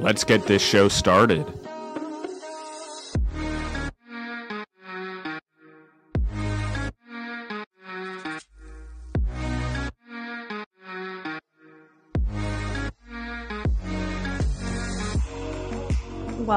Let's get this show started.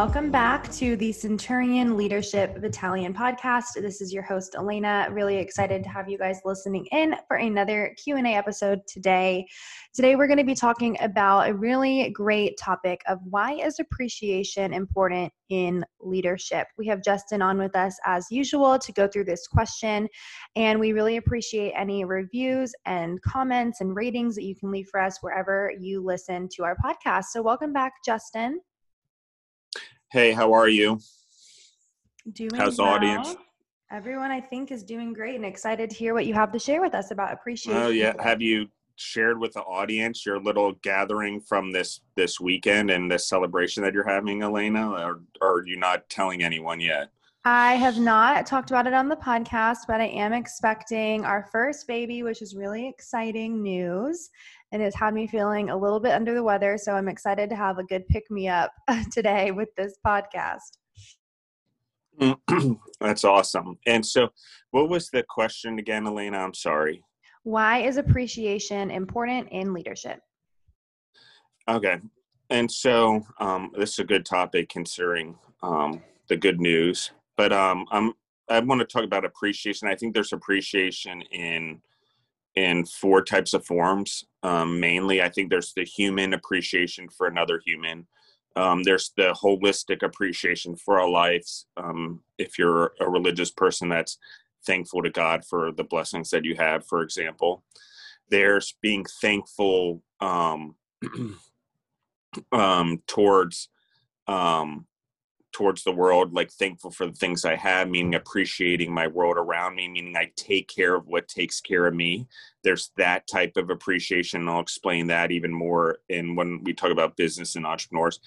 Welcome back to the Centurion Leadership Battalion podcast. This is your host Elena. Really excited to have you guys listening in for another Q&A episode today. Today we're going to be talking about a really great topic of why is appreciation important in leadership. We have Justin on with us as usual to go through this question and we really appreciate any reviews and comments and ratings that you can leave for us wherever you listen to our podcast. So welcome back Justin. Hey, how are you? Doing How's well. the audience? Everyone, I think, is doing great and excited to hear what you have to share with us about appreciation. Oh yeah, have you shared with the audience your little gathering from this this weekend and this celebration that you're having, Elena, or, or are you not telling anyone yet? I have not talked about it on the podcast, but I am expecting our first baby, which is really exciting news and it's had me feeling a little bit under the weather. So I'm excited to have a good pick me up today with this podcast. That's awesome. And so, what was the question again, Elena? I'm sorry. Why is appreciation important in leadership? Okay. And so, um, this is a good topic considering um, the good news. But um, I'm, I want to talk about appreciation. I think there's appreciation in in four types of forms. Um, mainly, I think there's the human appreciation for another human. Um, there's the holistic appreciation for our lives. Um, if you're a religious person, that's thankful to God for the blessings that you have, for example. There's being thankful um, um, towards um, towards the world, like thankful for the things I have, meaning appreciating my world around me, meaning I take care of what takes care of me. There's that type of appreciation. I'll explain that even more in when we talk about business and entrepreneurs.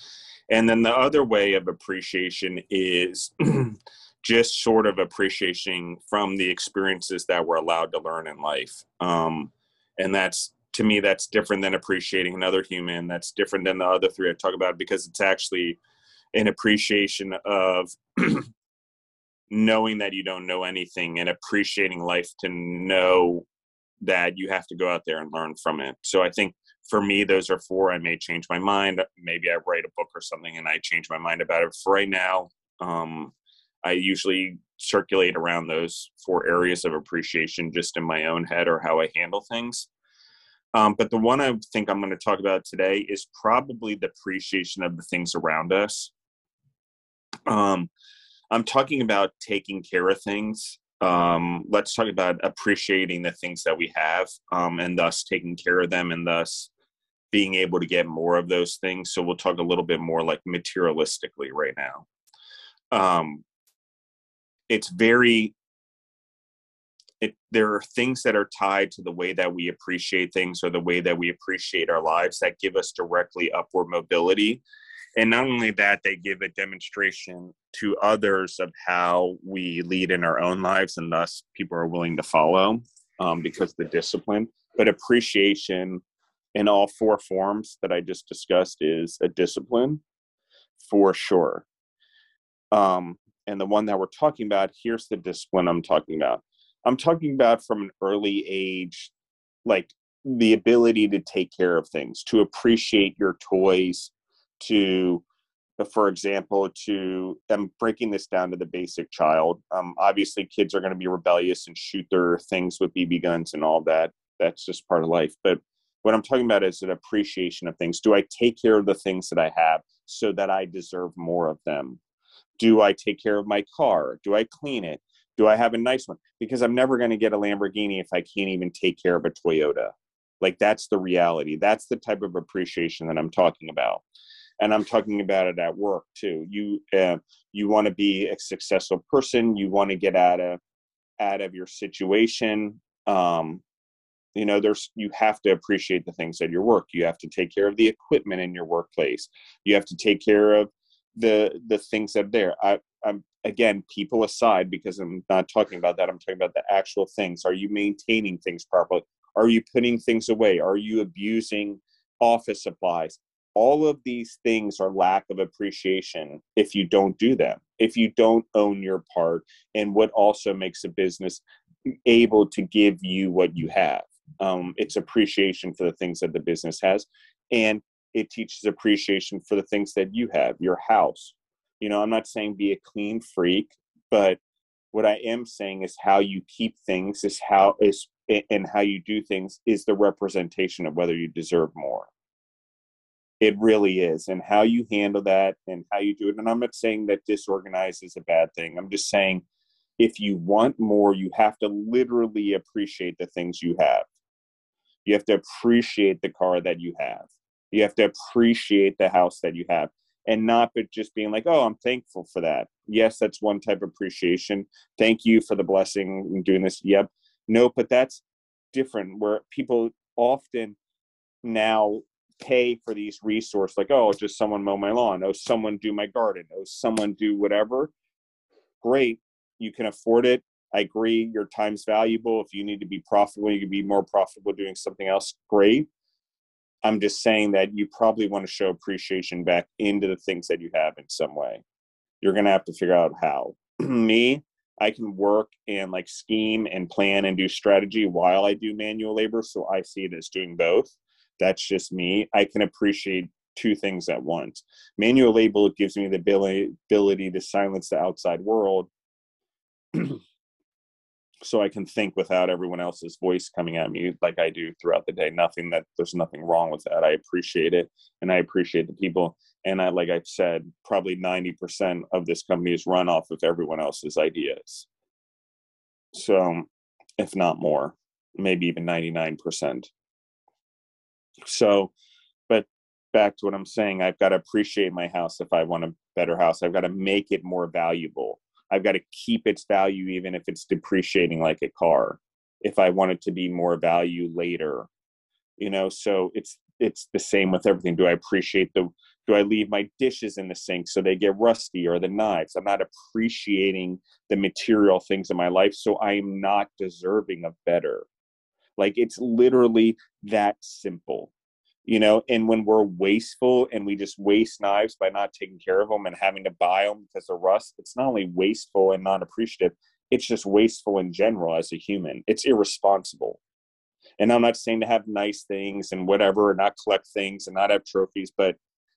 And then the other way of appreciation is just sort of appreciating from the experiences that we're allowed to learn in life. Um, and that's to me, that's different than appreciating another human. That's different than the other three I talk about because it's actually an appreciation of knowing that you don't know anything and appreciating life to know that you have to go out there and learn from it. So I think for me, those are four. I may change my mind. Maybe I write a book or something and I change my mind about it. For right now, um, I usually circulate around those four areas of appreciation just in my own head or how I handle things. Um, but the one I think I'm going to talk about today is probably the appreciation of the things around us. Um, I'm talking about taking care of things. Um, let's talk about appreciating the things that we have um, and thus taking care of them and thus being able to get more of those things. So we'll talk a little bit more like materialistically right now. Um, it's very it, there are things that are tied to the way that we appreciate things or the way that we appreciate our lives that give us directly upward mobility and not only that they give a demonstration to others of how we lead in our own lives and thus people are willing to follow um, because the discipline. But appreciation in all four forms that i just discussed is a discipline for sure. Um, and the one that we're talking about here's the discipline i'm talking about. I'm talking about from an early age like the ability to take care of things to appreciate your toys to uh, for example to i'm breaking this down to the basic child. Um, obviously kids are going to be rebellious and shoot their things with bb guns and all that. That's just part of life. But what i'm talking about is an appreciation of things. Do i take care of the things that i have so that i deserve more of them? Do i take care of my car? Do i clean it? Do i have a nice one? Because i'm never going to get a lamborghini if i can't even take care of a toyota. Like that's the reality. That's the type of appreciation that i'm talking about and i'm talking about it at work too. You uh, you want to be a successful person. You want to get out of out of your situation. Um you know there's you have to appreciate the things at your work. You have to take care of the equipment in your workplace. You have to take care of the the things that are there. I i'm again people aside because i'm not talking about that. I'm talking about the actual things. Are you maintaining things properly? Are you putting things away? Are you abusing office supplies all of these things are lack of appreciation if you don't do them if you don't own your part and what also makes a business able to give you what you have. Um, it's appreciation for the things that the business has and it teaches appreciation for the things that you have your house. You know i'm not saying be a clean freak but what i am saying is how you keep things is how is and how you do things is the representation of whether you deserve more it really is and how you handle that and how you do it and i'm not saying that disorganized is a bad thing. I'm just saying if you want more you have to literally appreciate the things you have. You have to appreciate the car that you have. You have to appreciate the house that you have and not but just being like oh i'm thankful for that. Yes that's one type of appreciation. Thank you for the blessing in doing this. Yep. No but that's different where people often now pay for these resources like oh just someone mow my lawn oh someone do my garden oh someone do whatever great you can afford it. I agree your time's valuable. If you need to be profitable you can be more profitable doing something else great. I'm just saying that you probably want to show appreciation back into the things that you have in some way. You're going to have to figure out how. Me i can work and like scheme and plan and do strategy while i do manual labor so i see it as doing both that's just me. I can appreciate two things at once. Manual label gives me the ability, to silence the outside world so I can think without everyone else's voice coming at me like I do throughout the day. Nothing that there's nothing wrong with that. I appreciate it and I appreciate the people. And I, like I've said, probably 90% of this company is run off of everyone else's ideas. So, if not more, maybe even 99%. So, but back to what I'm saying, I've got to appreciate my house if I want a better house. I've got to make it more valuable. I've got to keep its value even if it's depreciating like a car. If I want it to be more value later, you know, so it's it's the same with everything. Do I appreciate the do I leave my dishes in the sink so they get rusty or the knives? I'm not appreciating the material things in my life, so I'm not deserving of better. Like it's literally that simple, you know. And when we're wasteful and we just waste knives by not taking care of them and having to buy them because of rust, it's not only wasteful and non appreciative, it's just wasteful in general as a human. It's irresponsible. And I'm not saying to have nice things and whatever, and not collect things and not have trophies, but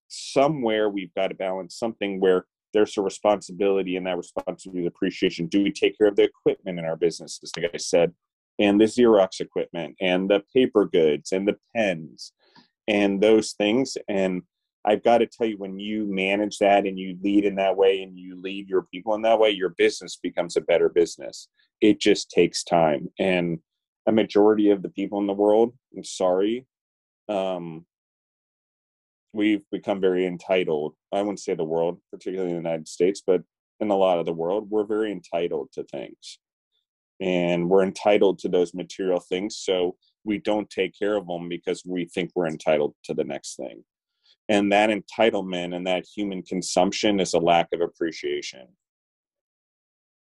somewhere we've got to balance something where there's a responsibility and that responsibility is appreciation. Do we take care of the equipment in our businesses? Like I said, and the Xerox equipment and the paper goods and the pens and those things. And I've got to tell you, when you manage that and you lead in that way and you lead your people in that way, your business becomes a better business. It just takes time. And a majority of the people in the world, I'm sorry, um, we've become very entitled. I wouldn't say the world, particularly in the United States, but in a lot of the world, we're very entitled to things and we're entitled to those material things so we don't take care of them because we think we're entitled to the next thing. And that entitlement and that human consumption is a lack of appreciation.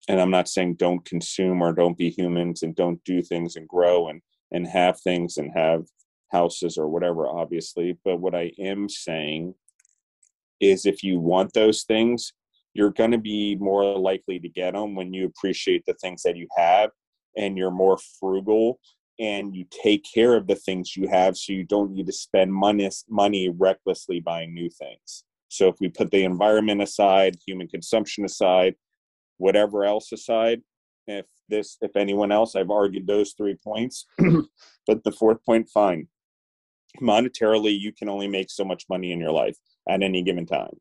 And i'm not saying don't consume or don't be humans and don't do things and grow and and have things and have houses or whatever obviously. But what i am saying is if you want those things you're going to be more likely to get them when you appreciate the things that you have and you're more frugal and you take care of the things you have so you don't need to spend money money recklessly buying new things so if we put the environment aside human consumption aside whatever else aside if this if anyone else i've argued those three points but the fourth point fine monetarily you can only make so much money in your life at any given time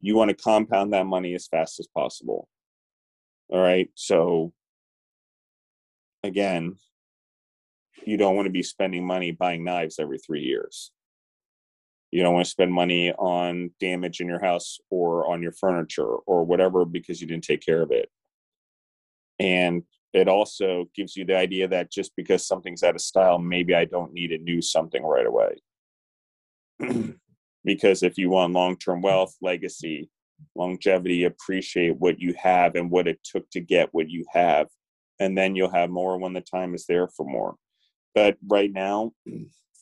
you want to compound that money as fast as possible. All right. So, again, you don't want to be spending money buying knives every three years. you don't want to spend money on damage in your house or on your furniture or whatever because you didn't take care of it. And it also gives you the idea that just because something's out of style maybe i don't need a new something right away. Because if you want long-term wealth legacy longevity appreciate what you have and what it took to get what you have and then you'll have more when the time is there for more but right now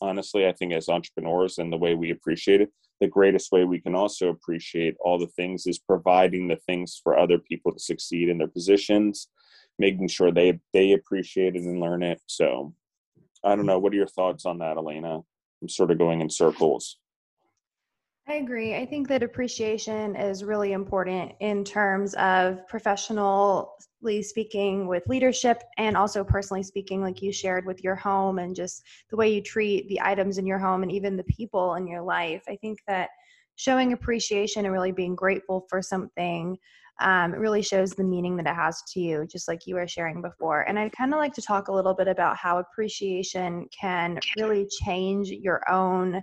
honestly i think as entrepreneurs and the way we appreciate it the greatest way we can also appreciate all the things is providing the things for other people to succeed in their positions making sure they they appreciate it and learn it. So i don't know. What are your thoughts on that elena? I'm sort of going in circles I agree. I think that appreciation is really important in terms of professionally speaking with leadership and also personally speaking, like you shared with your home and just the way you treat the items in your home and even the people in your life. I think that showing appreciation and really being grateful for something um, really shows the meaning that it has to you, just like you were sharing before. And I'd kind of like to talk a little bit about how appreciation can really change your own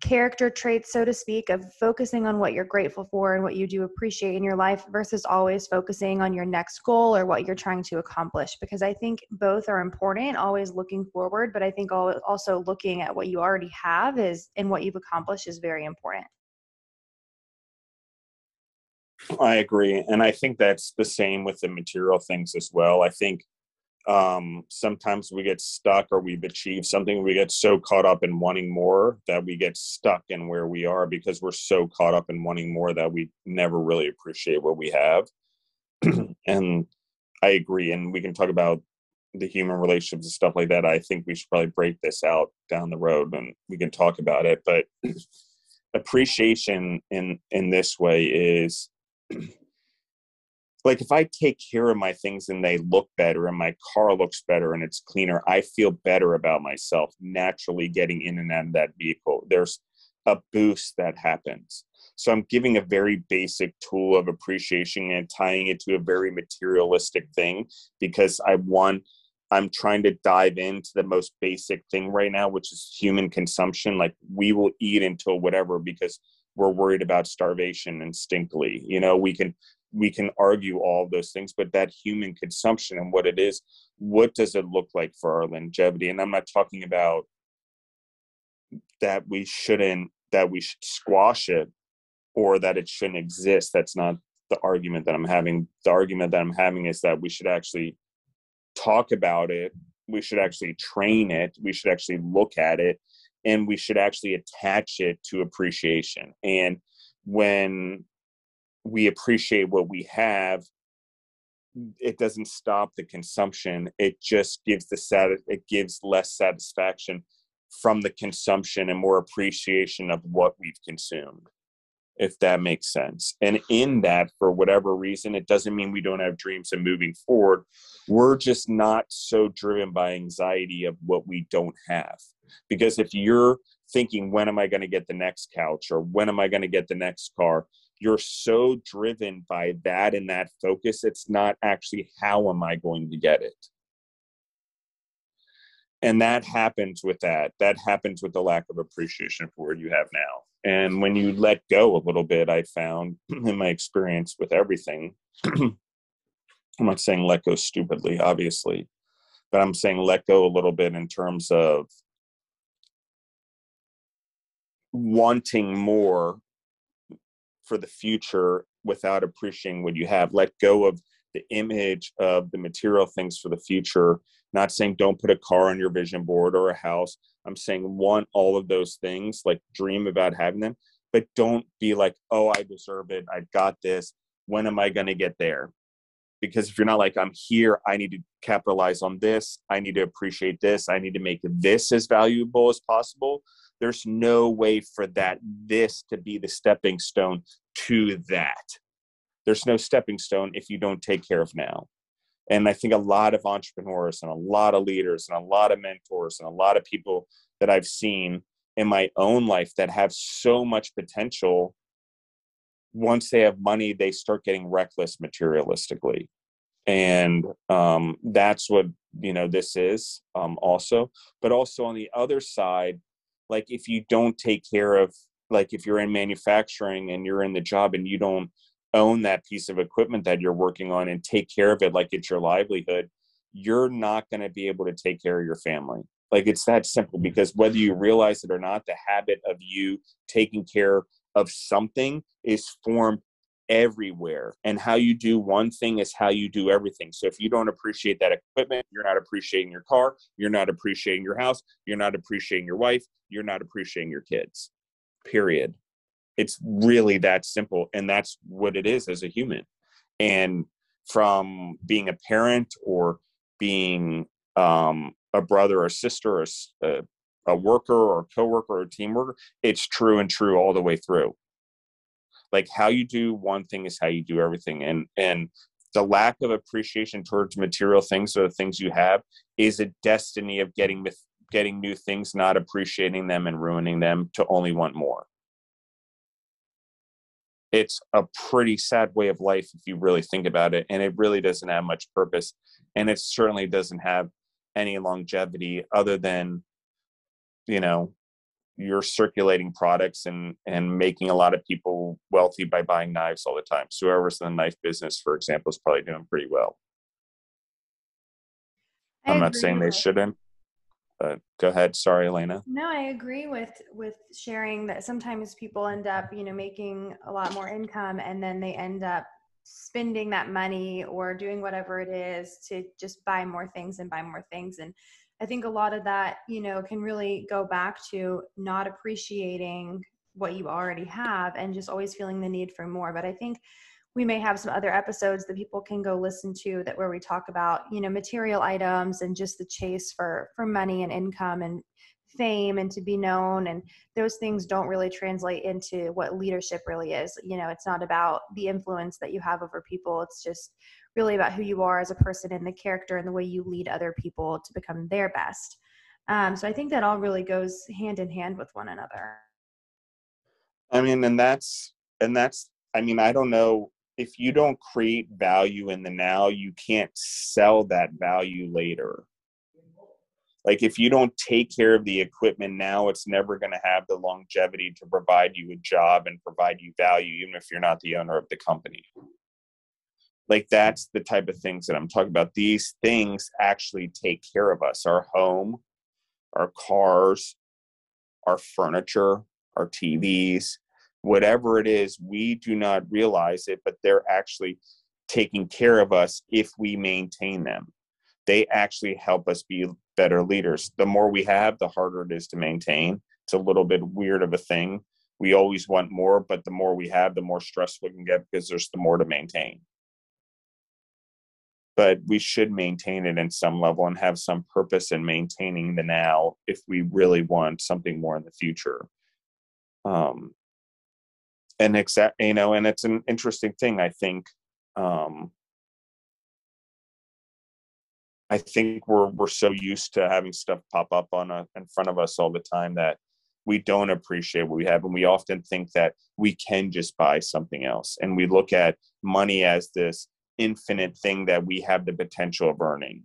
character traits, so to speak, of focusing on what you're grateful for and what you do appreciate in your life versus always focusing on your next goal or what you're trying to accomplish. Because I think both are important, always looking forward, but I think also looking at what you already have is and what you've accomplished is very important. I agree. And I think that's the same with the material things as well. I think um, sometimes we get stuck or we've achieved something we get so caught up in wanting more that we get stuck in where we are because we're so caught up in wanting more that we never really appreciate what we have. And i agree and we can talk about the human relationships and stuff like that. I think we should probably break this out down the road and we can talk about it but appreciation in in this way is like if I take care of my things and they look better and my car looks better and it's cleaner, I feel better about myself naturally getting in and out of that vehicle. There's a boost that happens. So I'm giving a very basic tool of appreciation and tying it to a very materialistic thing because I want I'm trying to dive into the most basic thing right now, which is human consumption. Like we will eat until whatever because we're worried about starvation instinctively. You know, we can we can argue all those things, but that human consumption and what it is, what does it look like for our longevity? And I'm not talking about that we shouldn't that we should squash it or that it shouldn't exist. That's not the argument that I'm having. The argument that I'm having is that we should actually talk about it. We should actually train it. We should actually look at it and we should actually attach it to appreciation. And when we appreciate what we have mm, it doesn't stop the consumption it just gives the sat it gives less satisfaction from the consumption and more appreciation of what we've consumed if that makes sense. And in that for whatever reason it doesn't mean we don't have dreams and moving forward we're just not so driven by anxiety of what we don't have. Because if you're thinking when am i going to get the next couch? or when am i going to get the next car you're so driven by that and that focus it's not actually how am i going to get it? And that happens with that. That happens with the lack of appreciation for what you have now. And when you let go a little bit i found in my experience with everything i'm not saying let go stupidly obviously but i'm saying let go a little bit in terms of wanting more for the future without appreciating what you have. Let go of the image of the material things for the future. Not saying don't put a car on your vision board or a house. I'm saying want all of those things, like dream about having them, but don't be like, oh, I deserve it. I got this. When am I going to get there? Because if you're not like, I'm here, I need to capitalize on this. I need to appreciate this. I need to make this as valuable as possible there's no way for that this to be the stepping stone to that. There's no stepping stone if you don't take care of now. And i think a lot of entrepreneurs and a lot of leaders and a lot of mentors and a lot of people that i've seen in my own life that have so much potential once they have money they start getting reckless materialistically. And um, that's what you know this is um, also. But also on the other side like if you don't take care of like if you're in manufacturing and you're in the job and you don't own that piece of equipment that you're working on and take care of it like it's your livelihood you're not going to be able to take care of your family. Like it's that simple mm-hmm. because whether you realize it or not the habit of you taking care of something is formed everywhere and how you do one thing is how you do everything. So if you don't appreciate that equipment you're not appreciating your car you're not appreciating your house you're not appreciating your wife you're not appreciating your kids. Period. It's really that simple and that's what it is as a human. And from being a parent or being um, a brother or sister or a, a worker or a coworker or a team worker it's true and true all the way through like how you do one thing is how you do everything and and the lack of appreciation towards material things or the things you have is a destiny of getting with getting new things not appreciating them and ruining them to only want more. It's a pretty sad way of life if you really think about it and it really doesn't have much purpose and it certainly doesn't have any longevity other than you know you're circulating products and and making a lot of people wealthy by buying knives all the time. So whoever's in the knife business for example is probably doing pretty well. I i'm not saying they shouldn't but go ahead. Sorry elena. No i agree with with sharing that sometimes people end up you know making a lot more income and then they end up spending that money or doing whatever it is to just buy more things and buy more things. And i think a lot of that you know can really go back to not appreciating what you already have and just always feeling the need for more. But i think we may have some other episodes that people can go listen to that where we talk about you know material items and just the chase for for money and income and fame and to be known and those things don't really translate into what leadership really is. You know it's not about the influence that you have over people. It's just really about who you are as a person and the character and the way you lead other people to become their best. Um, so i think that all really goes hand in hand with one another. I mean and that's and that's i mean i don't know if you don't create value in the now, you can't sell that value later. Like if you don't take care of the equipment now, it's never going to have the longevity to provide you a job and provide you value, even if you're not the owner of the company. Like that's the type of things that I'm talking about. These things actually take care of us our home, our cars, our furniture, our TVs, whatever it is, we do not realize it, but they're actually taking care of us if we maintain them. They actually help us be better leaders. The more we have, the harder it is to maintain. It's a little bit weird of a thing. We always want more, but the more we have, the more stress we can get because there's the more to maintain. But we should maintain it in some level and have some purpose in maintaining the now if we really want something more in the future. Um, and exact you know and it's an interesting thing i think um i think we're we're so used to having stuff pop up on a, in front of us all the time that we don't appreciate what we have and we often think that we can just buy something else and we look at money as this infinite thing that we have the potential of earning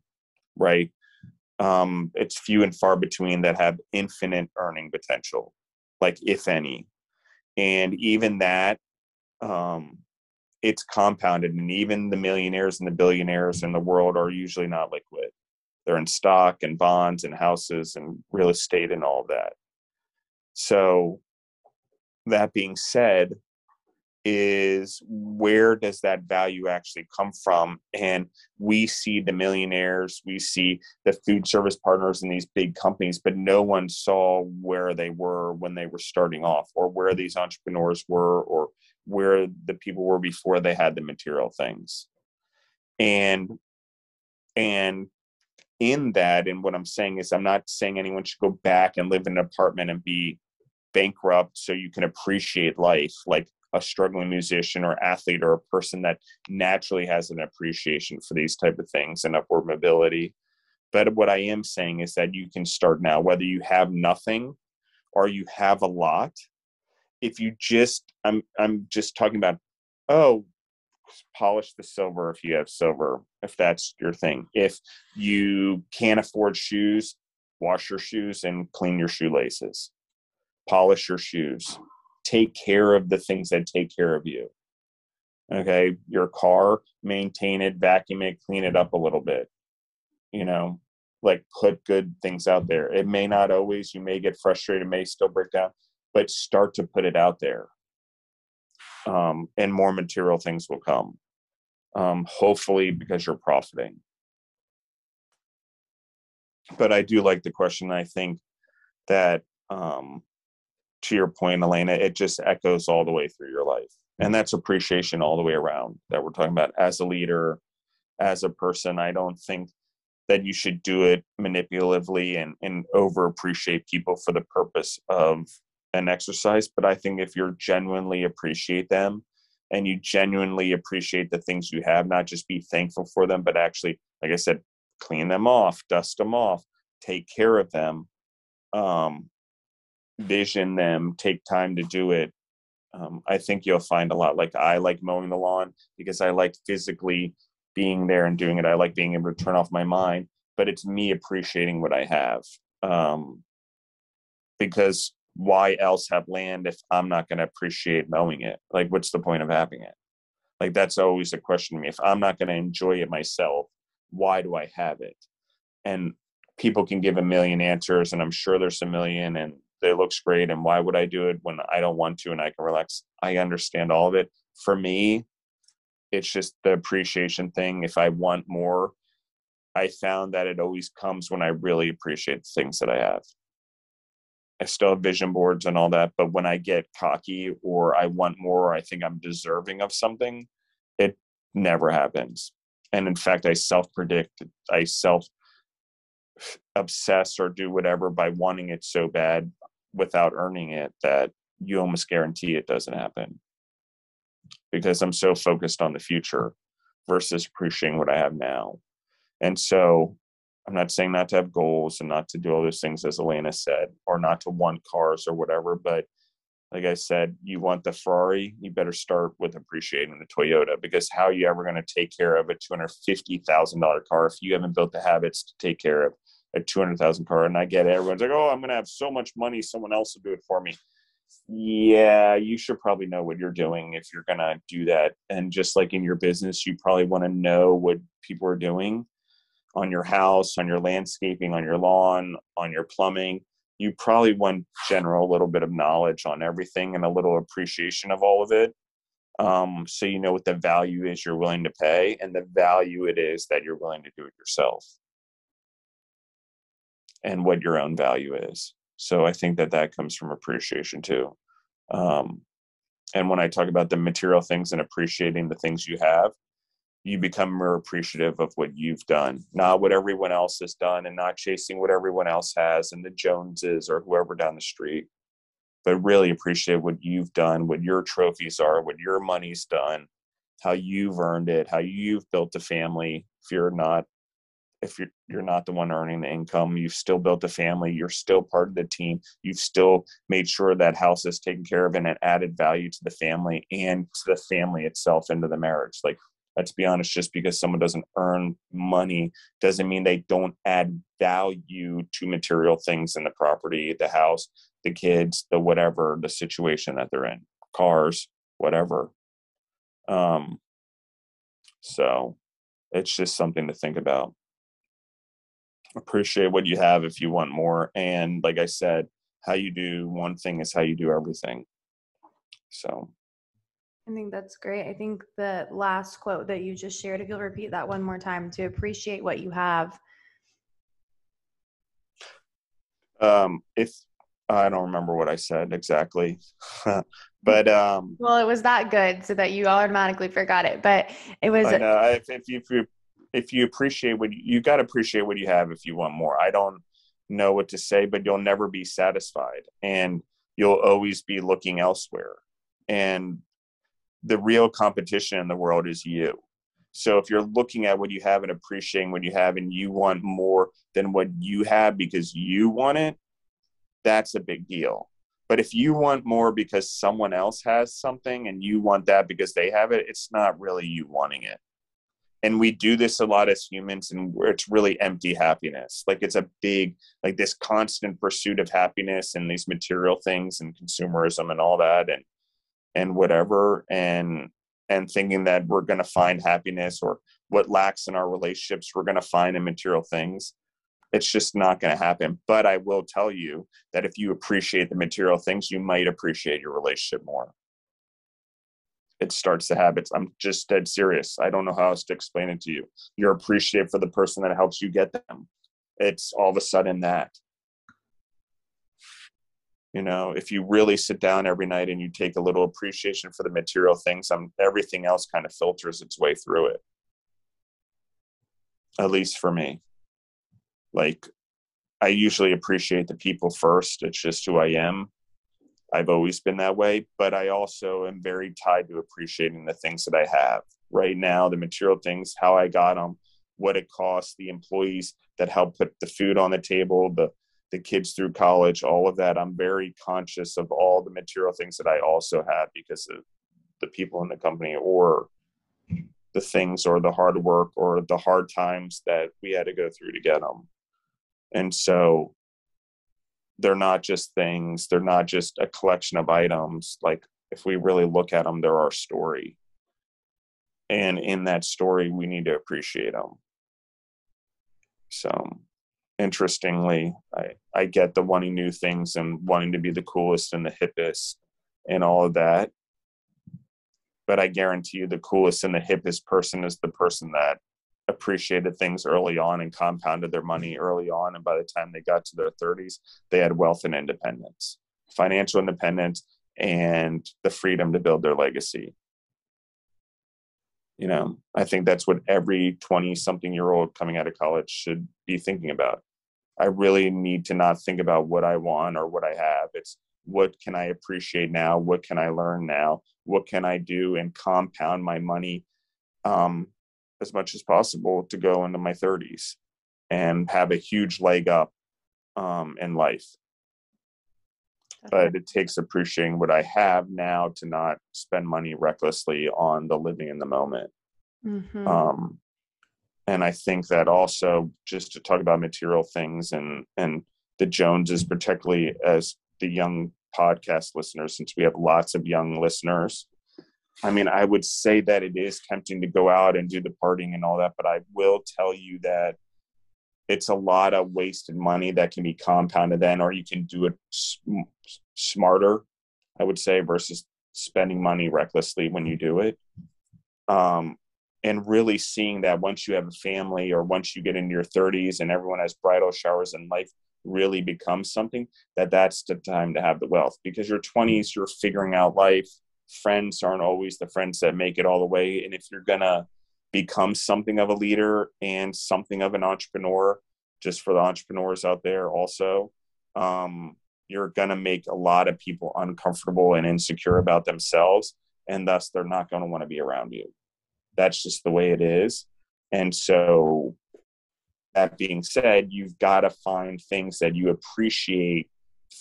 right? Um, it's few and far between that have infinite earning potential like if any. And even that um, it's compounded and even the millionaires and the billionaires in the world are usually not liquid. They're in stock and bonds and houses and real estate and all that. So that being said is where does that value actually come from? And we see the millionaires we see the food service partners in these big companies but no one saw where they were when they were starting off or where these entrepreneurs were or where the people were before they had the material things. And and in that and what i'm saying is i'm not saying anyone should go back and live in an apartment and be bankrupt so you can appreciate life like a struggling musician or athlete or a person that naturally has an appreciation for these type of things and upward mobility. But what i am saying is that you can start now whether you have nothing or you have a lot if you just i'm i'm just talking about oh polish the silver if you have silver if that's your thing if you can't afford shoes wash your shoes and clean your shoelaces polish your shoes, take care of the things that take care of you. Okay, your car, maintain it, vacuum it, clean it up a little bit. You know, like put good things out there. It may not always, you may get frustrated, may still break down, but start to put it out there. Um, and more material things will come. Um, hopefully, because you're profiting. But I do like the question. I think that, um, to your point, Elena, it just echoes all the way through your life. And that's appreciation all the way around that we're talking about as a leader, as a person. I don't think that you should do it manipulatively and, and over appreciate people for the purpose of an exercise. But I think if you're genuinely appreciate them and you genuinely appreciate the things you have, not just be thankful for them, but actually, like I said, clean them off, dust them off, take care of them, um, vision them, take time to do it. Um, I think you'll find a lot. Like I like mowing the lawn because I like physically being there and doing it. I like being able to turn off my mind, but it's me appreciating what I have. Um, because why else have land if I'm not going to appreciate mowing it? Like, what's the point of having it? Like, that's always a question to me. If I'm not going to enjoy it myself, why do I have it? And people can give a million answers, and I'm sure there's a million, and it looks great. And why would I do it when I don't want to and I can relax? I understand all of it. For me, it's just the appreciation thing. If I want more, I found that it always comes when I really appreciate the things that I have. I still have vision boards and all that, but when I get cocky or I want more, or I think I'm deserving of something, it never happens. And in fact, I self predict, I self obsess or do whatever by wanting it so bad without earning it that you almost guarantee it doesn't happen because I'm so focused on the future versus appreciating what I have now. And so I'm not saying not to have goals and not to do all those things, as Elena said, or not to want cars or whatever. But like I said, you want the Ferrari, you better start with appreciating the Toyota because how are you ever going to take care of a $250,000 car if you haven't built the habits to take care of a 200,000 car? And I get it. Everyone's like, oh, I'm going to have so much money, someone else will do it for me yeah, you should probably know what you're doing if you're going to do that. And just like in your business, you probably want to know what people are doing on your house, on your landscaping, on your lawn, on your plumbing. You probably want general little bit of knowledge on everything and a little appreciation of all of it. Um, so you know what the value is you're willing to pay and the value it is that you're willing to do it yourself and what your own value is. So I think that that comes from appreciation too. Um, and when I talk about the material things and appreciating the things you have, you become more appreciative of what you've done, not what everyone else has done, and not chasing what everyone else has and the Joneses or whoever down the street, but really appreciate what you've done, what your trophies are, what your money's done, how you've earned it, how you've built a family. If you're not if you're, you're not the one earning the income you've still built a family you're still part of the team you've still made sure that house is taken care of and it added value to the family and to the family itself into the marriage like let's be honest just because someone doesn't earn money doesn't mean they don't add value to material things in the property the house the kids the whatever the situation that they're in cars whatever um so it's just something to think about appreciate what you have if you want more. And like I said, how you do one thing is how you do everything. So I think that's great. I think the last quote that you just shared, if you'll repeat that one more time, to appreciate what you have. Um, if I don't remember what I said exactly, but um, well, it was that good, so that you automatically forgot it. But it was. But, uh, if, if, you, if you if you appreciate what you, you got to appreciate what you have if you want more. I don't know what to say, but you'll never be satisfied and you'll always be looking elsewhere. And the real competition in the world is you. So if you're looking at what you have and appreciating what you have and you want more than what you have because you want it, that's a big deal. But if you want more because someone else has something and you want that because they have it, it's not really you wanting it and we do this a lot as humans and it's really empty happiness like it's a big like this constant pursuit of happiness and these material things and consumerism and all that and and whatever and and thinking that we're going to find happiness or what lacks in our relationships we're going to find in material things it's just not going to happen but i will tell you that if you appreciate the material things you might appreciate your relationship more it starts the habits. I'm just dead serious. I don't know how else to explain it to you. You're appreciative for the person that helps you get them. It's all of a sudden that. You know, if you really sit down every night and you take a little appreciation for the material things, um, everything else kind of filters its way through it. At least for me. Like, I usually appreciate the people first. It's just who I am I've always been that way, but I also am very tied to appreciating the things that I have right now, the material things, how I got them, what it costs, the employees that help put the food on the table, the the kids through college, all of that. I'm very conscious of all the material things that I also have because of the people in the company or the things or the hard work or the hard times that we had to go through to get them. And so they're not just things they're not just a collection of items like if we really look at them they're our story and in that story we need to appreciate them so interestingly i i get the wanting new things and wanting to be the coolest and the hippest and all of that but i guarantee you the coolest and the hippest person is the person that appreciated things early on and compounded their money early on. And by the time they got to their 30s, they had wealth and independence, financial independence, and the freedom to build their legacy. You know, I think that's what every 20 something year old coming out of college should be thinking about. I really need to not think about what I want or what I have. It's what can I appreciate now? What can I learn now? What can I do and compound my money um, as much as possible to go into my 30s and have a huge leg up um, in life. But it takes appreciating what I have now to not spend money recklessly on the living in the moment. Mm-hmm. Um, and I think that also, just to talk about material things and and the Joneses, particularly as the young podcast listeners, since we have lots of young listeners, I mean, I would say that it is tempting to go out and do the partying and all that, but I will tell you that it's a lot of wasted money that can be compounded then, or you can do it smarter, I would say, versus spending money recklessly when you do it. Um, and really seeing that once you have a family or once you get into your 30s and everyone has bridal showers and life really becomes something, that that's the time to have the wealth because your 20s, you're figuring out life friends aren't always the friends that make it all the way. And if you're to become something of a leader and something of an entrepreneur, just for the entrepreneurs out there also, um, you're to make a lot of people uncomfortable and insecure about themselves. And thus, they're not going to want to be around you. That's just the way it is. And so, that being said, you've got to find things that you appreciate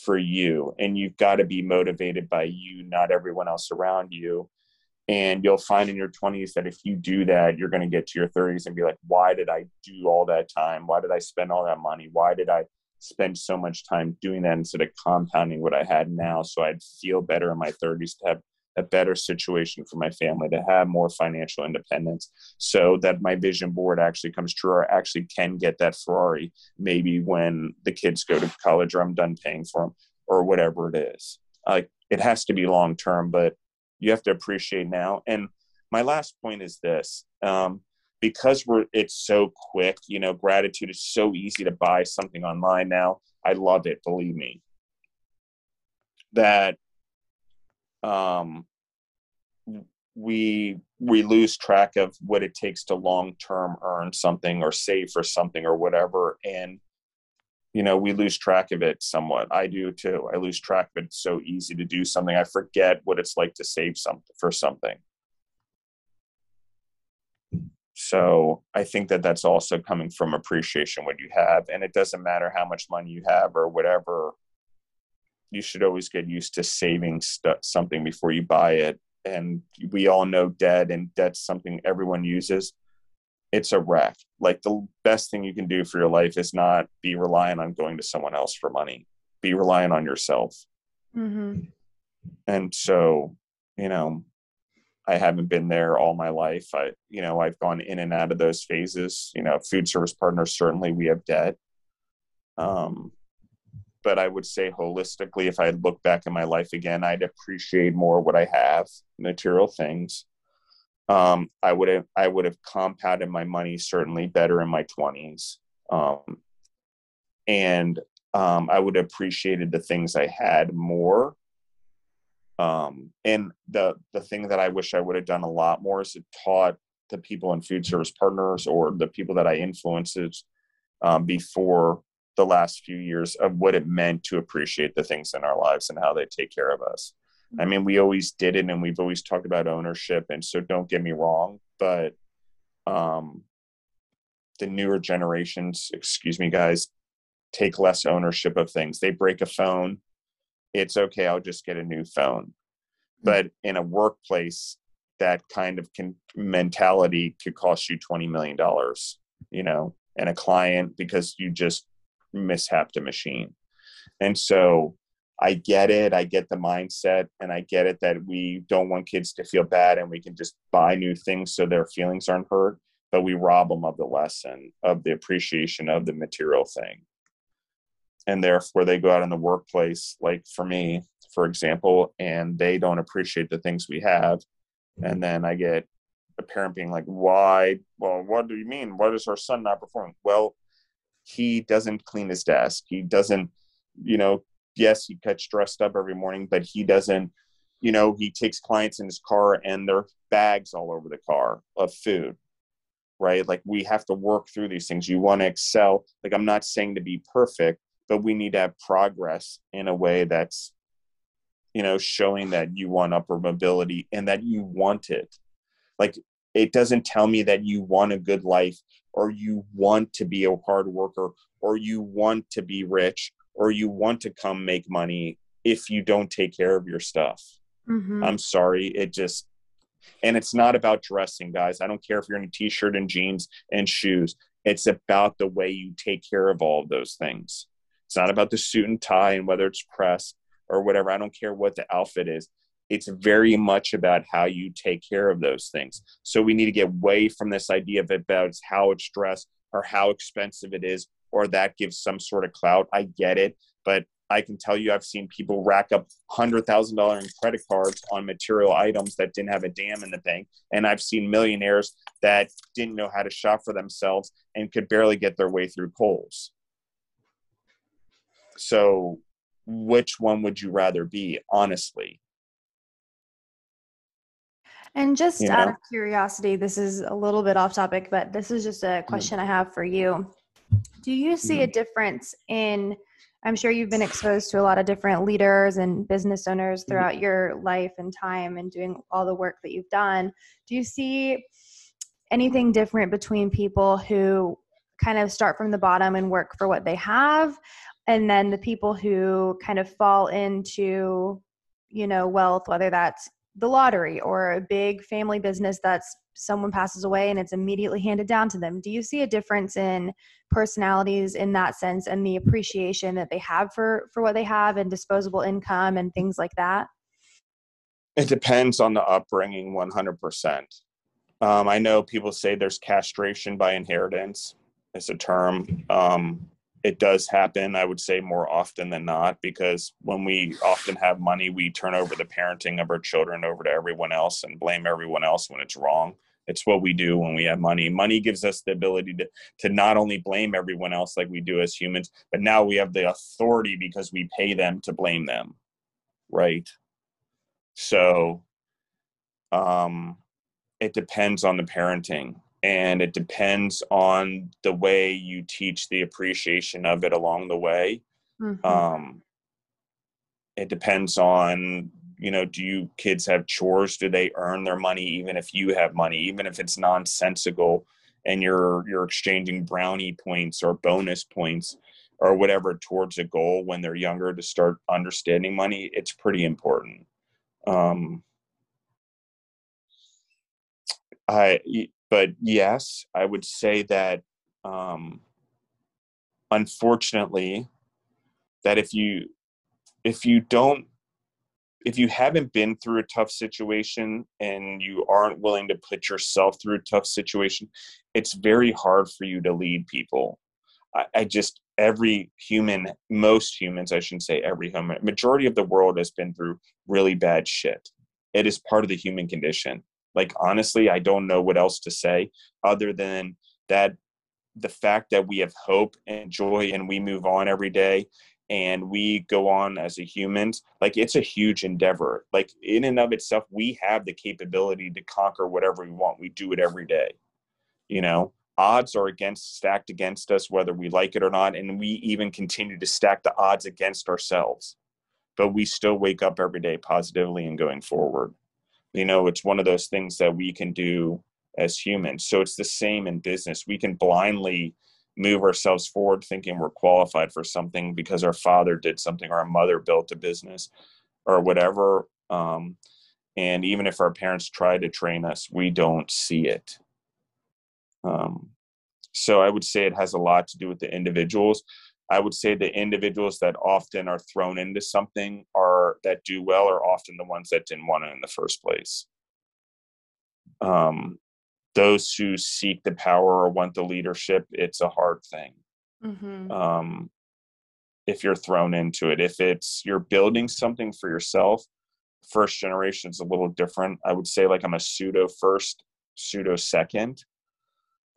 for you and you've got to be motivated by you not everyone else around you. And you'll find in your 20s that if you do that you're going to get to your 30s and be like why did i do all that time? Why did i spend all that money? Why did i spend so much time doing that instead of compounding what i had now so i'd feel better in my 30s to have a better situation for my family to have more financial independence so that my vision board actually comes true or actually can get that ferrari maybe when the kids go to college or i'm done paying for them or whatever it is. Like it has to be long term but you have to appreciate now. And my last point is this um, because we're it's so quick you know gratitude is so easy to buy something online now. I love it believe me. That um, we we lose track of what it takes to long term earn something or save for something or whatever and you know we lose track of it somewhat. I do too. I lose track of it it's so easy to do something. I forget what it's like to save something for something. So i think that that's also coming from appreciation what you have and it doesn't matter how much money you have or whatever you should always get used to saving st- something before you buy it. And we all know debt, and debt's something everyone uses. it's a wreck. Like the best thing you can do for your life is not be reliant on going to someone else for money. Be reliant on yourself. Mm-hmm. And so, you know, I haven't been there all my life. I, you know, I've gone in and out of those phases. You know, food service partners certainly we have debt. Um, but I would say holistically, if I look back in my life again, I'd appreciate more what I have, material things. Um, I would have I would have compounded my money certainly better in my twenties, um, and um, I would have appreciated the things I had more. Um, and the the thing that I wish I would have done a lot more is it taught the people in food service partners or the people that I influenced um, before the last few years of what it meant to appreciate the things in our lives and how they take care of us. I mean, we always did it and we've always talked about ownership. And so don't get me wrong, but um, the newer generations, excuse me, guys, take less ownership of things. They break a phone. It's okay. I'll just get a new phone. Mm-hmm. But in a workplace, that kind of can, mentality could cost you $20 million, you know, and a client because you just mishapped a machine. And so I get it. I get the mindset and I get it that we don't want kids to feel bad and we can just buy new things so their feelings aren't hurt, but we rob them of the lesson, of the appreciation of the material thing. And therefore, they go out in the workplace, like for me, for example, and they don't appreciate the things we have. And mm-hmm. then I get a parent being like, why? Well, what do you mean? Why does our son not perform? Well, he doesn't clean his desk. He doesn't, you know, yes, he gets dressed up every morning, but he doesn't, you know, he takes clients in his car and there are bags all over the car of food, right? Like we have to work through these things. You want to excel. Like I'm not saying to be perfect, but we need to have progress in a way that's, you know, showing that you want upper mobility and that you want it. Like it doesn't tell me that you want a good life or you want to be a hard worker or you want to be rich or you want to come make money if you don't take care of your stuff. Mm-hmm. I'm sorry. It just, and it's not about dressing, guys. I don't care if you're in a t shirt and jeans and shoes. It's about the way you take care of all of those things. It's not about the suit and tie and whether it's pressed or whatever. I don't care what the outfit is. It's very much about how you take care of those things. So we need to get away from this idea of about how it's dressed or how expensive it is or that gives some sort of clout. I get it, but I can tell you I've seen people rack up hundred thousand dollar in credit cards on material items that didn't have a damn in the bank, and I've seen millionaires that didn't know how to shop for themselves and could barely get their way through Kohl's. So, which one would you rather be, honestly? And just you know? out of curiosity, this is a little bit off topic, but this is just a mm. question mm-hmm. I have for you. Do you see a mm-hmm. difference in? I'm sure you've been exposed to a lot of different leaders and business owners mm-hmm. throughout your life and time and doing all the work that you've done. Do you see anything different between people who kind of start from the bottom and work for what they have and then the people who kind of fall into you know wealth whether that's the lottery or a big family business that's someone passes away and it's immediately handed down to them. Do you see a difference in personalities in that sense and the appreciation that they have for for what they have and disposable income and things like that? It depends on the upbringing 100% um, i know people say there's castration by inheritance it's a term um, it does happen i would say more often than not because when we often have money we turn over the parenting of our children over to everyone else and blame everyone else when it's wrong. It's what we do when we have money. Money gives us the ability to to not only blame everyone else like we do as humans but now we have the authority because we pay them to blame them right? So um it depends on the parenting and it depends on the way you teach the appreciation of it along the way. Mm-hmm. um, it depends on you know do you kids have chores? Do they earn their money even if you have money? Even if it's nonsensical and you're you're exchanging brownie points or bonus points or whatever towards a goal when they're younger to start understanding money it's pretty important. Um, I but yes, I would say that um, unfortunately, that if you if you don't if you haven't been through a tough situation and you aren't willing to put yourself through a tough situation, it's very hard for you to lead people. I, I just every human, most humans, I shouldn't say every human, majority of the world has been through really bad shit. It is part of the human condition. Like honestly, I don't know what else to say other than that the fact that we have hope and joy and we move on every day and we go on as a humans like it's a huge endeavor. Like in and of itself we have the capability to conquer whatever we want. We do it every day you know? Odds are against stacked against us whether we like it or not and we even continue to stack the odds against ourselves. But we still wake up every day positively and going forward you know it's one of those things that we can do as humans. So it's the same in business. We can blindly move ourselves forward thinking we're qualified for something because our father did something or our mother built a business or whatever um, and even if our parents try to train us we don't see it. Um, so i would say it has a lot to do with the individuals i would say the individuals that often are thrown into something are that do well are often the ones that didn't want it in the first place um, those who seek the power or want the leadership, it's a hard thing. Mm-hmm. Um, if you're thrown into it, if it's you're building something for yourself, first generation is a little different. I would say like I'm a pseudo first, pseudo second,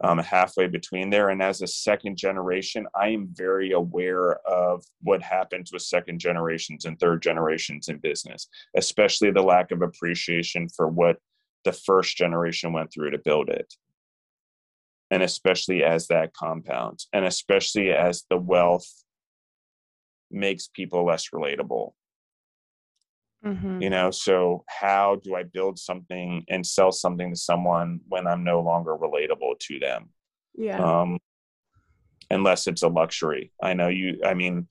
um, halfway between there. And as a second generation, I am very aware of what happens with second generations and third generations in business, especially the lack of appreciation for what the first generation went through to build it and especially as that compounds and especially as the wealth makes people less relatable mm-hmm. you know so how do i build something and sell something to someone when i'm no longer relatable to them? Yeah. Um unless it's a luxury. I know you i mean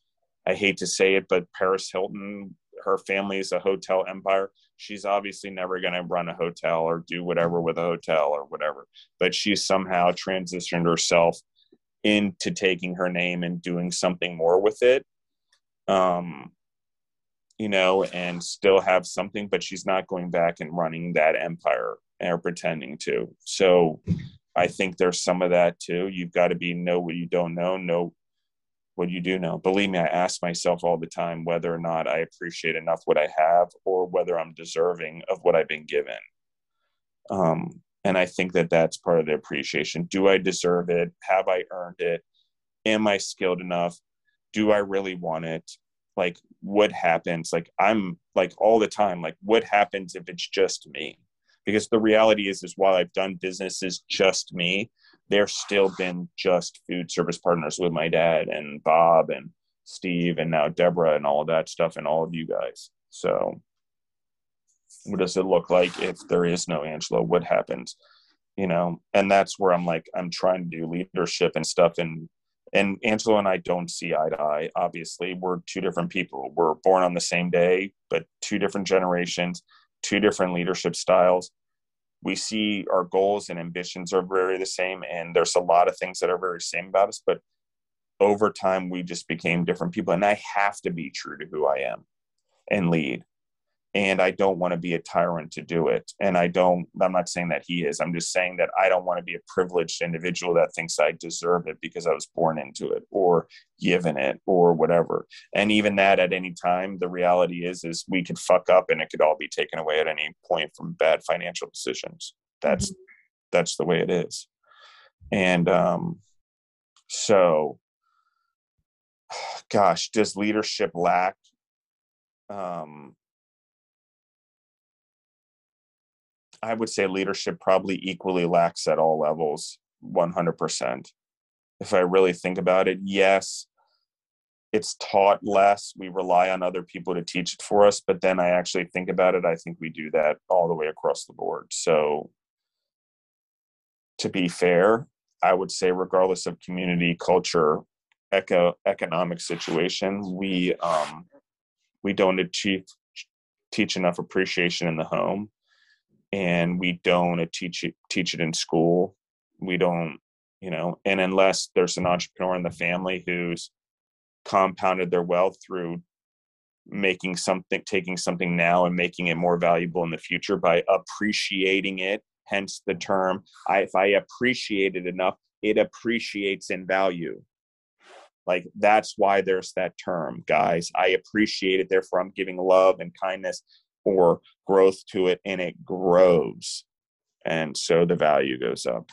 i hate to say it but paris hilton her family is a hotel empire. She's obviously never going to run a hotel or do whatever with a hotel or whatever but she's somehow transitioned herself into taking her name and doing something more with it. Um you know and still have something but she's not going back and running that empire or pretending to so i think there's some of that too you've got to be know what you don't know know what you do know. Believe me, I ask myself all the time whether or not I appreciate enough what I have or whether I'm deserving of what I've been given. Um, and I think that that's part of the appreciation. Do I deserve it? Have I earned it? Am I skilled enough? Do I really want it? Like, what happens? Like, I'm like all the time, like, what happens if it's just me? Because the reality is, is while I've done businesses just me, they're still been just food service partners with my dad and Bob and Steve and now Deborah and all of that stuff and all of you guys. So what does it look like if there is no Angelo? What happens? You know, and that's where I'm like, I'm trying to do leadership and stuff and and Angelo and I don't see eye to eye. Obviously, we're two different people. We're born on the same day, but two different generations, two different leadership styles we see our goals and ambitions are very the same and there's a lot of things that are very same about us but over time we just became different people and i have to be true to who i am and lead and I don't want to be a tyrant to do it. And I don't, I'm not saying that he is. I'm just saying that I don't want to be a privileged individual that thinks I deserve it because I was born into it or given it or whatever. And even that at any time, the reality is, is we could fuck up and it could all be taken away at any point from bad financial decisions. That's, mm-hmm. that's the way it is. And, um, so, gosh, does leadership lack, um, I would say leadership probably equally lacks at all levels, 100%. If I really think about it, yes, it's taught less. We rely on other people to teach it for us. But then I actually think about it, I think we do that all the way across the board. So, to be fair, I would say, regardless of community, culture, eco, economic situation, we um, we don't achieve teach enough appreciation in the home and we don't teach it teach it in school. We don't you know and unless there's an entrepreneur in the family who's compounded their wealth through making something taking something now and making it more valuable in the future by appreciating it hence the term I, if i appreciate it enough it appreciates in value. Like that's why there's that term guys. I appreciate it therefore i'm giving love and kindness or growth to it and it grows. And so the value goes up.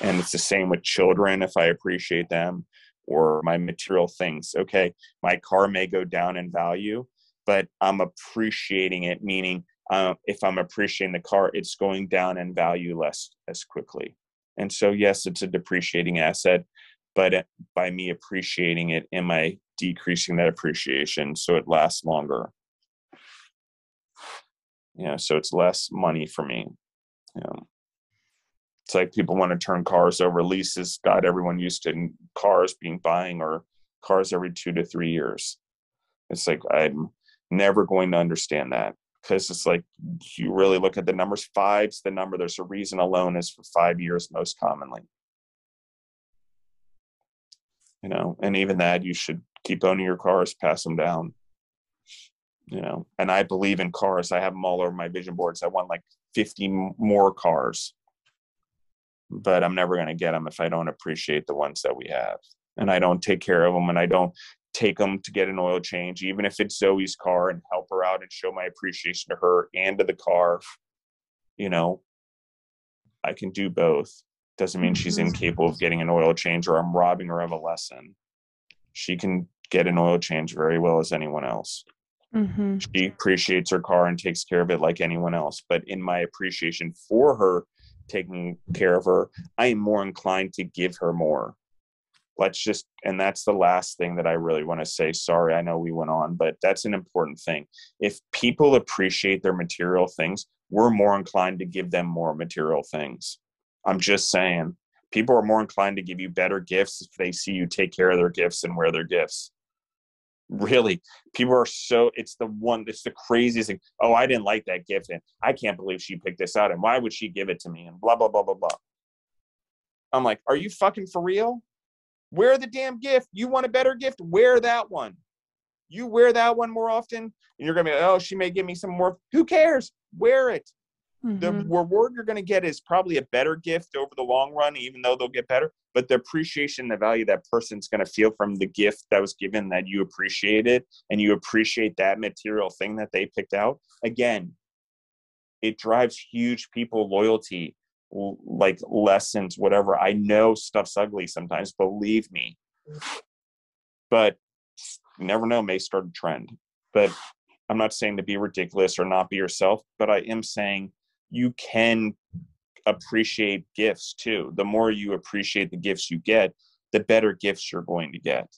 And it's the same with children if i appreciate them or my material things. Okay my car may go down in value but i'm appreciating it meaning uh, if i'm appreciating the car it's going down in value less as quickly. And so yes it's a depreciating asset but by me appreciating it am i decreasing that appreciation so it lasts longer you know so it's less money for me you know. It's like people want to turn cars over. Leases got everyone used to mm, cars being buying or cars every two to three years. It's like i'm never going to understand that because it's like you really look at the numbers five's the number. There's a reason alone is for five years most commonly. You know and even that you should keep owning your cars pass them down you know and i believe in cars. I have them all over my vision boards. I want like 50 more cars. But i'm never going to get them if i don't appreciate the ones that we have. And i don't take care of them and i don't take them to get an oil change. Even if it's zoe's car and help her out and show my appreciation to her and to the car you know i can do both. Doesn't mean she's mm-hmm. incapable of getting an oil change or i'm robbing her of a lesson. She can get an oil change very well as anyone else Mm-hmm. She appreciates her car and takes care of it like anyone else. But in my appreciation for her taking care of her, I am more inclined to give her more. Let's just, and that's the last thing that I really want to say. Sorry, I know we went on, but that's an important thing. If people appreciate their material things, we're more inclined to give them more material things. I'm just saying, people are more inclined to give you better gifts if they see you take care of their gifts and wear their gifts really? People are so it's the one it's the craziest thing. Oh i didn't like that gift and i can't believe she picked this out and why would she give it to me and blah blah blah blah blah. I'm like are you fucking for real? Wear the damn gift. You want a better gift? Wear that one. You wear that one more often and you're gonna be like, oh she may give me some more. Who cares? Wear it Mm-hmm. The reward you're going to get is probably a better gift over the long run, even though they'll get better. But the appreciation, the value that person's going to feel from the gift that was given that you appreciate it and you appreciate that material thing that they picked out, again, it drives huge people loyalty, like lessons, whatever. I know stuff's ugly sometimes, believe me. But never know, may start a trend. But I'm not saying to be ridiculous or not be yourself, but I am saying you can appreciate gifts too. The more you appreciate the gifts you get, the better gifts you're going to get.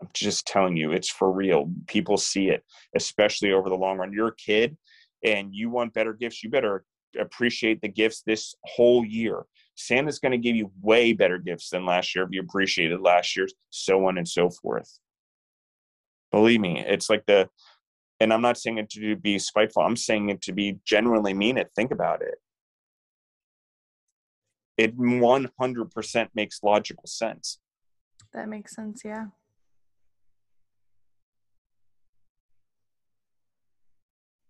I'm just telling you, it's for real. People see it, especially over the long run. You're a kid and you want better gifts, you better appreciate the gifts this whole year. Santa's going to give you way better gifts than last year if you appreciated last year's, so on and so forth. Believe me, it's like the and i'm not saying it to be spiteful. I'm saying it to be genuinely mean it. Think about it. It 100% makes logical sense. That makes sense yeah.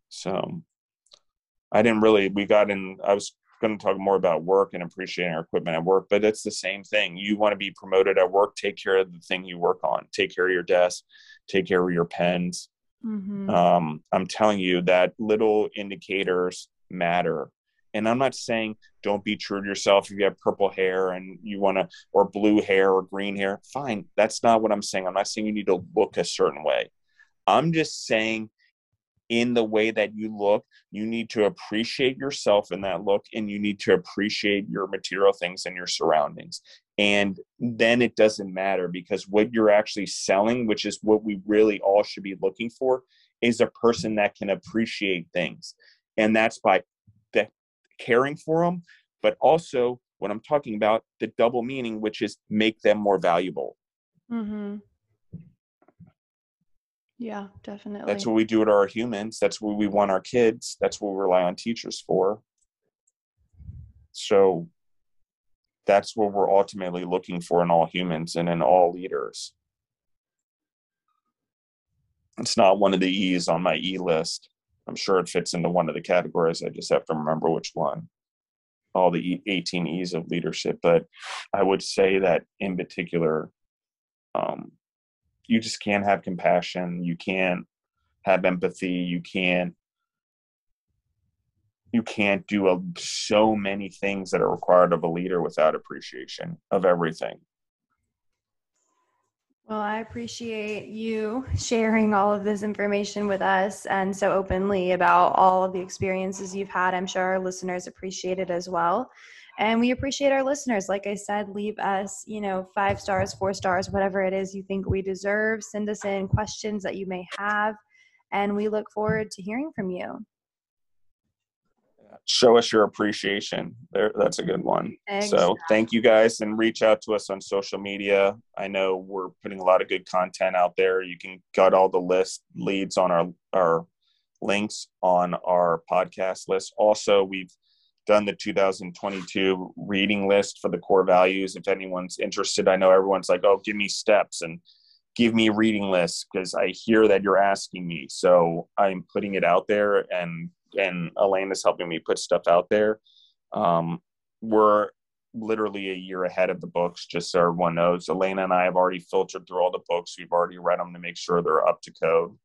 So i didn't really we got in i was going to talk more about work and appreciating our equipment at work but it's the same thing. You want to be promoted at work take care of the thing you work on. Take care of your desk take care of your pens Mm-hmm. Um, I'm telling you that little indicators matter. And I'm not saying don't be true to yourself if you have purple hair and you want to, or blue hair or green hair. Fine. That's not what I'm saying. I'm not saying you need to look a certain way. I'm just saying in the way that you look, you need to appreciate yourself in that look and you need to appreciate your material things and your surroundings. And then it doesn't matter because what you're actually selling, which is what we really all should be looking for, is a person that can appreciate things. And that's by the caring for them, but also what I'm talking about, the double meaning, which is make them more valuable. Mm-hmm. Yeah, definitely. That's what we do to our humans. That's what we want our kids. That's what we rely on teachers for. so that's what we're ultimately looking for in all humans and in all leaders. It's not one of the E's on my E list. I'm sure it fits into one of the categories. I just have to remember which one. All the 18 E's of leadership. But I would say that in particular, um, you just can't have compassion. You can't have empathy. You can't you can't do a, so many things that are required of a leader without appreciation of everything. Well, I appreciate you sharing all of this information with us and so openly about all of the experiences you've had. I'm sure our listeners appreciate it as well. And we appreciate our listeners. Like I said, leave us, you know, five stars, four stars, whatever it is you think we deserve. Send us in questions that you may have. And we look forward to hearing from you show us your appreciation. There, that's a good one. Exactly. So thank you guys, and reach out to us on social media. I know we're putting a lot of good content out there. You can got all the list leads on our our links on our podcast list. Also, we've done the 2022 reading list for the core values. If anyone's interested, I know everyone's like, "Oh, give me steps and." give me reading lists because I hear that you're asking me. So I'm putting it out there and and Elaine is helping me put stuff out there. Um, we're literally a year ahead of the books, just so everyone knows. Elena and I have already filtered through all the books. We've already read them to make sure they're up to code,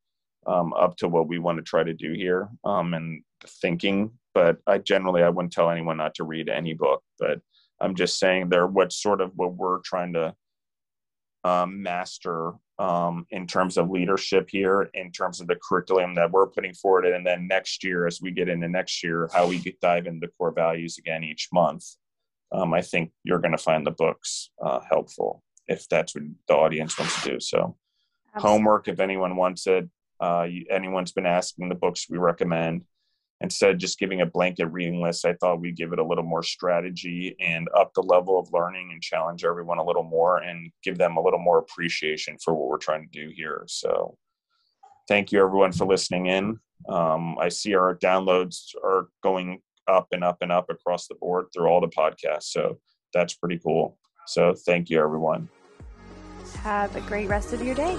um, up to what we want to try to do here um, and thinking. But I generally I wouldn't tell anyone not to read any book, but I'm just saying they're what sort of what we're trying to um, master um, in terms of leadership here, in terms of the curriculum that we're putting forward, and then next year, as we get into next year, how we dive into core values again each month. Um, I think you're going to find the books uh, helpful if that's what the audience wants to do. So, Absolutely. homework if anyone wants it. Uh, anyone's been asking the books we recommend instead of just giving a blanket reading list i thought we'd give it a little more strategy and up the level of learning and challenge everyone a little more and give them a little more appreciation for what we're trying to do here. So thank you everyone for listening in. Um, i see our downloads are going up and up and up across the board through all the podcasts so that's pretty cool. So thank you everyone. Have a great rest of your day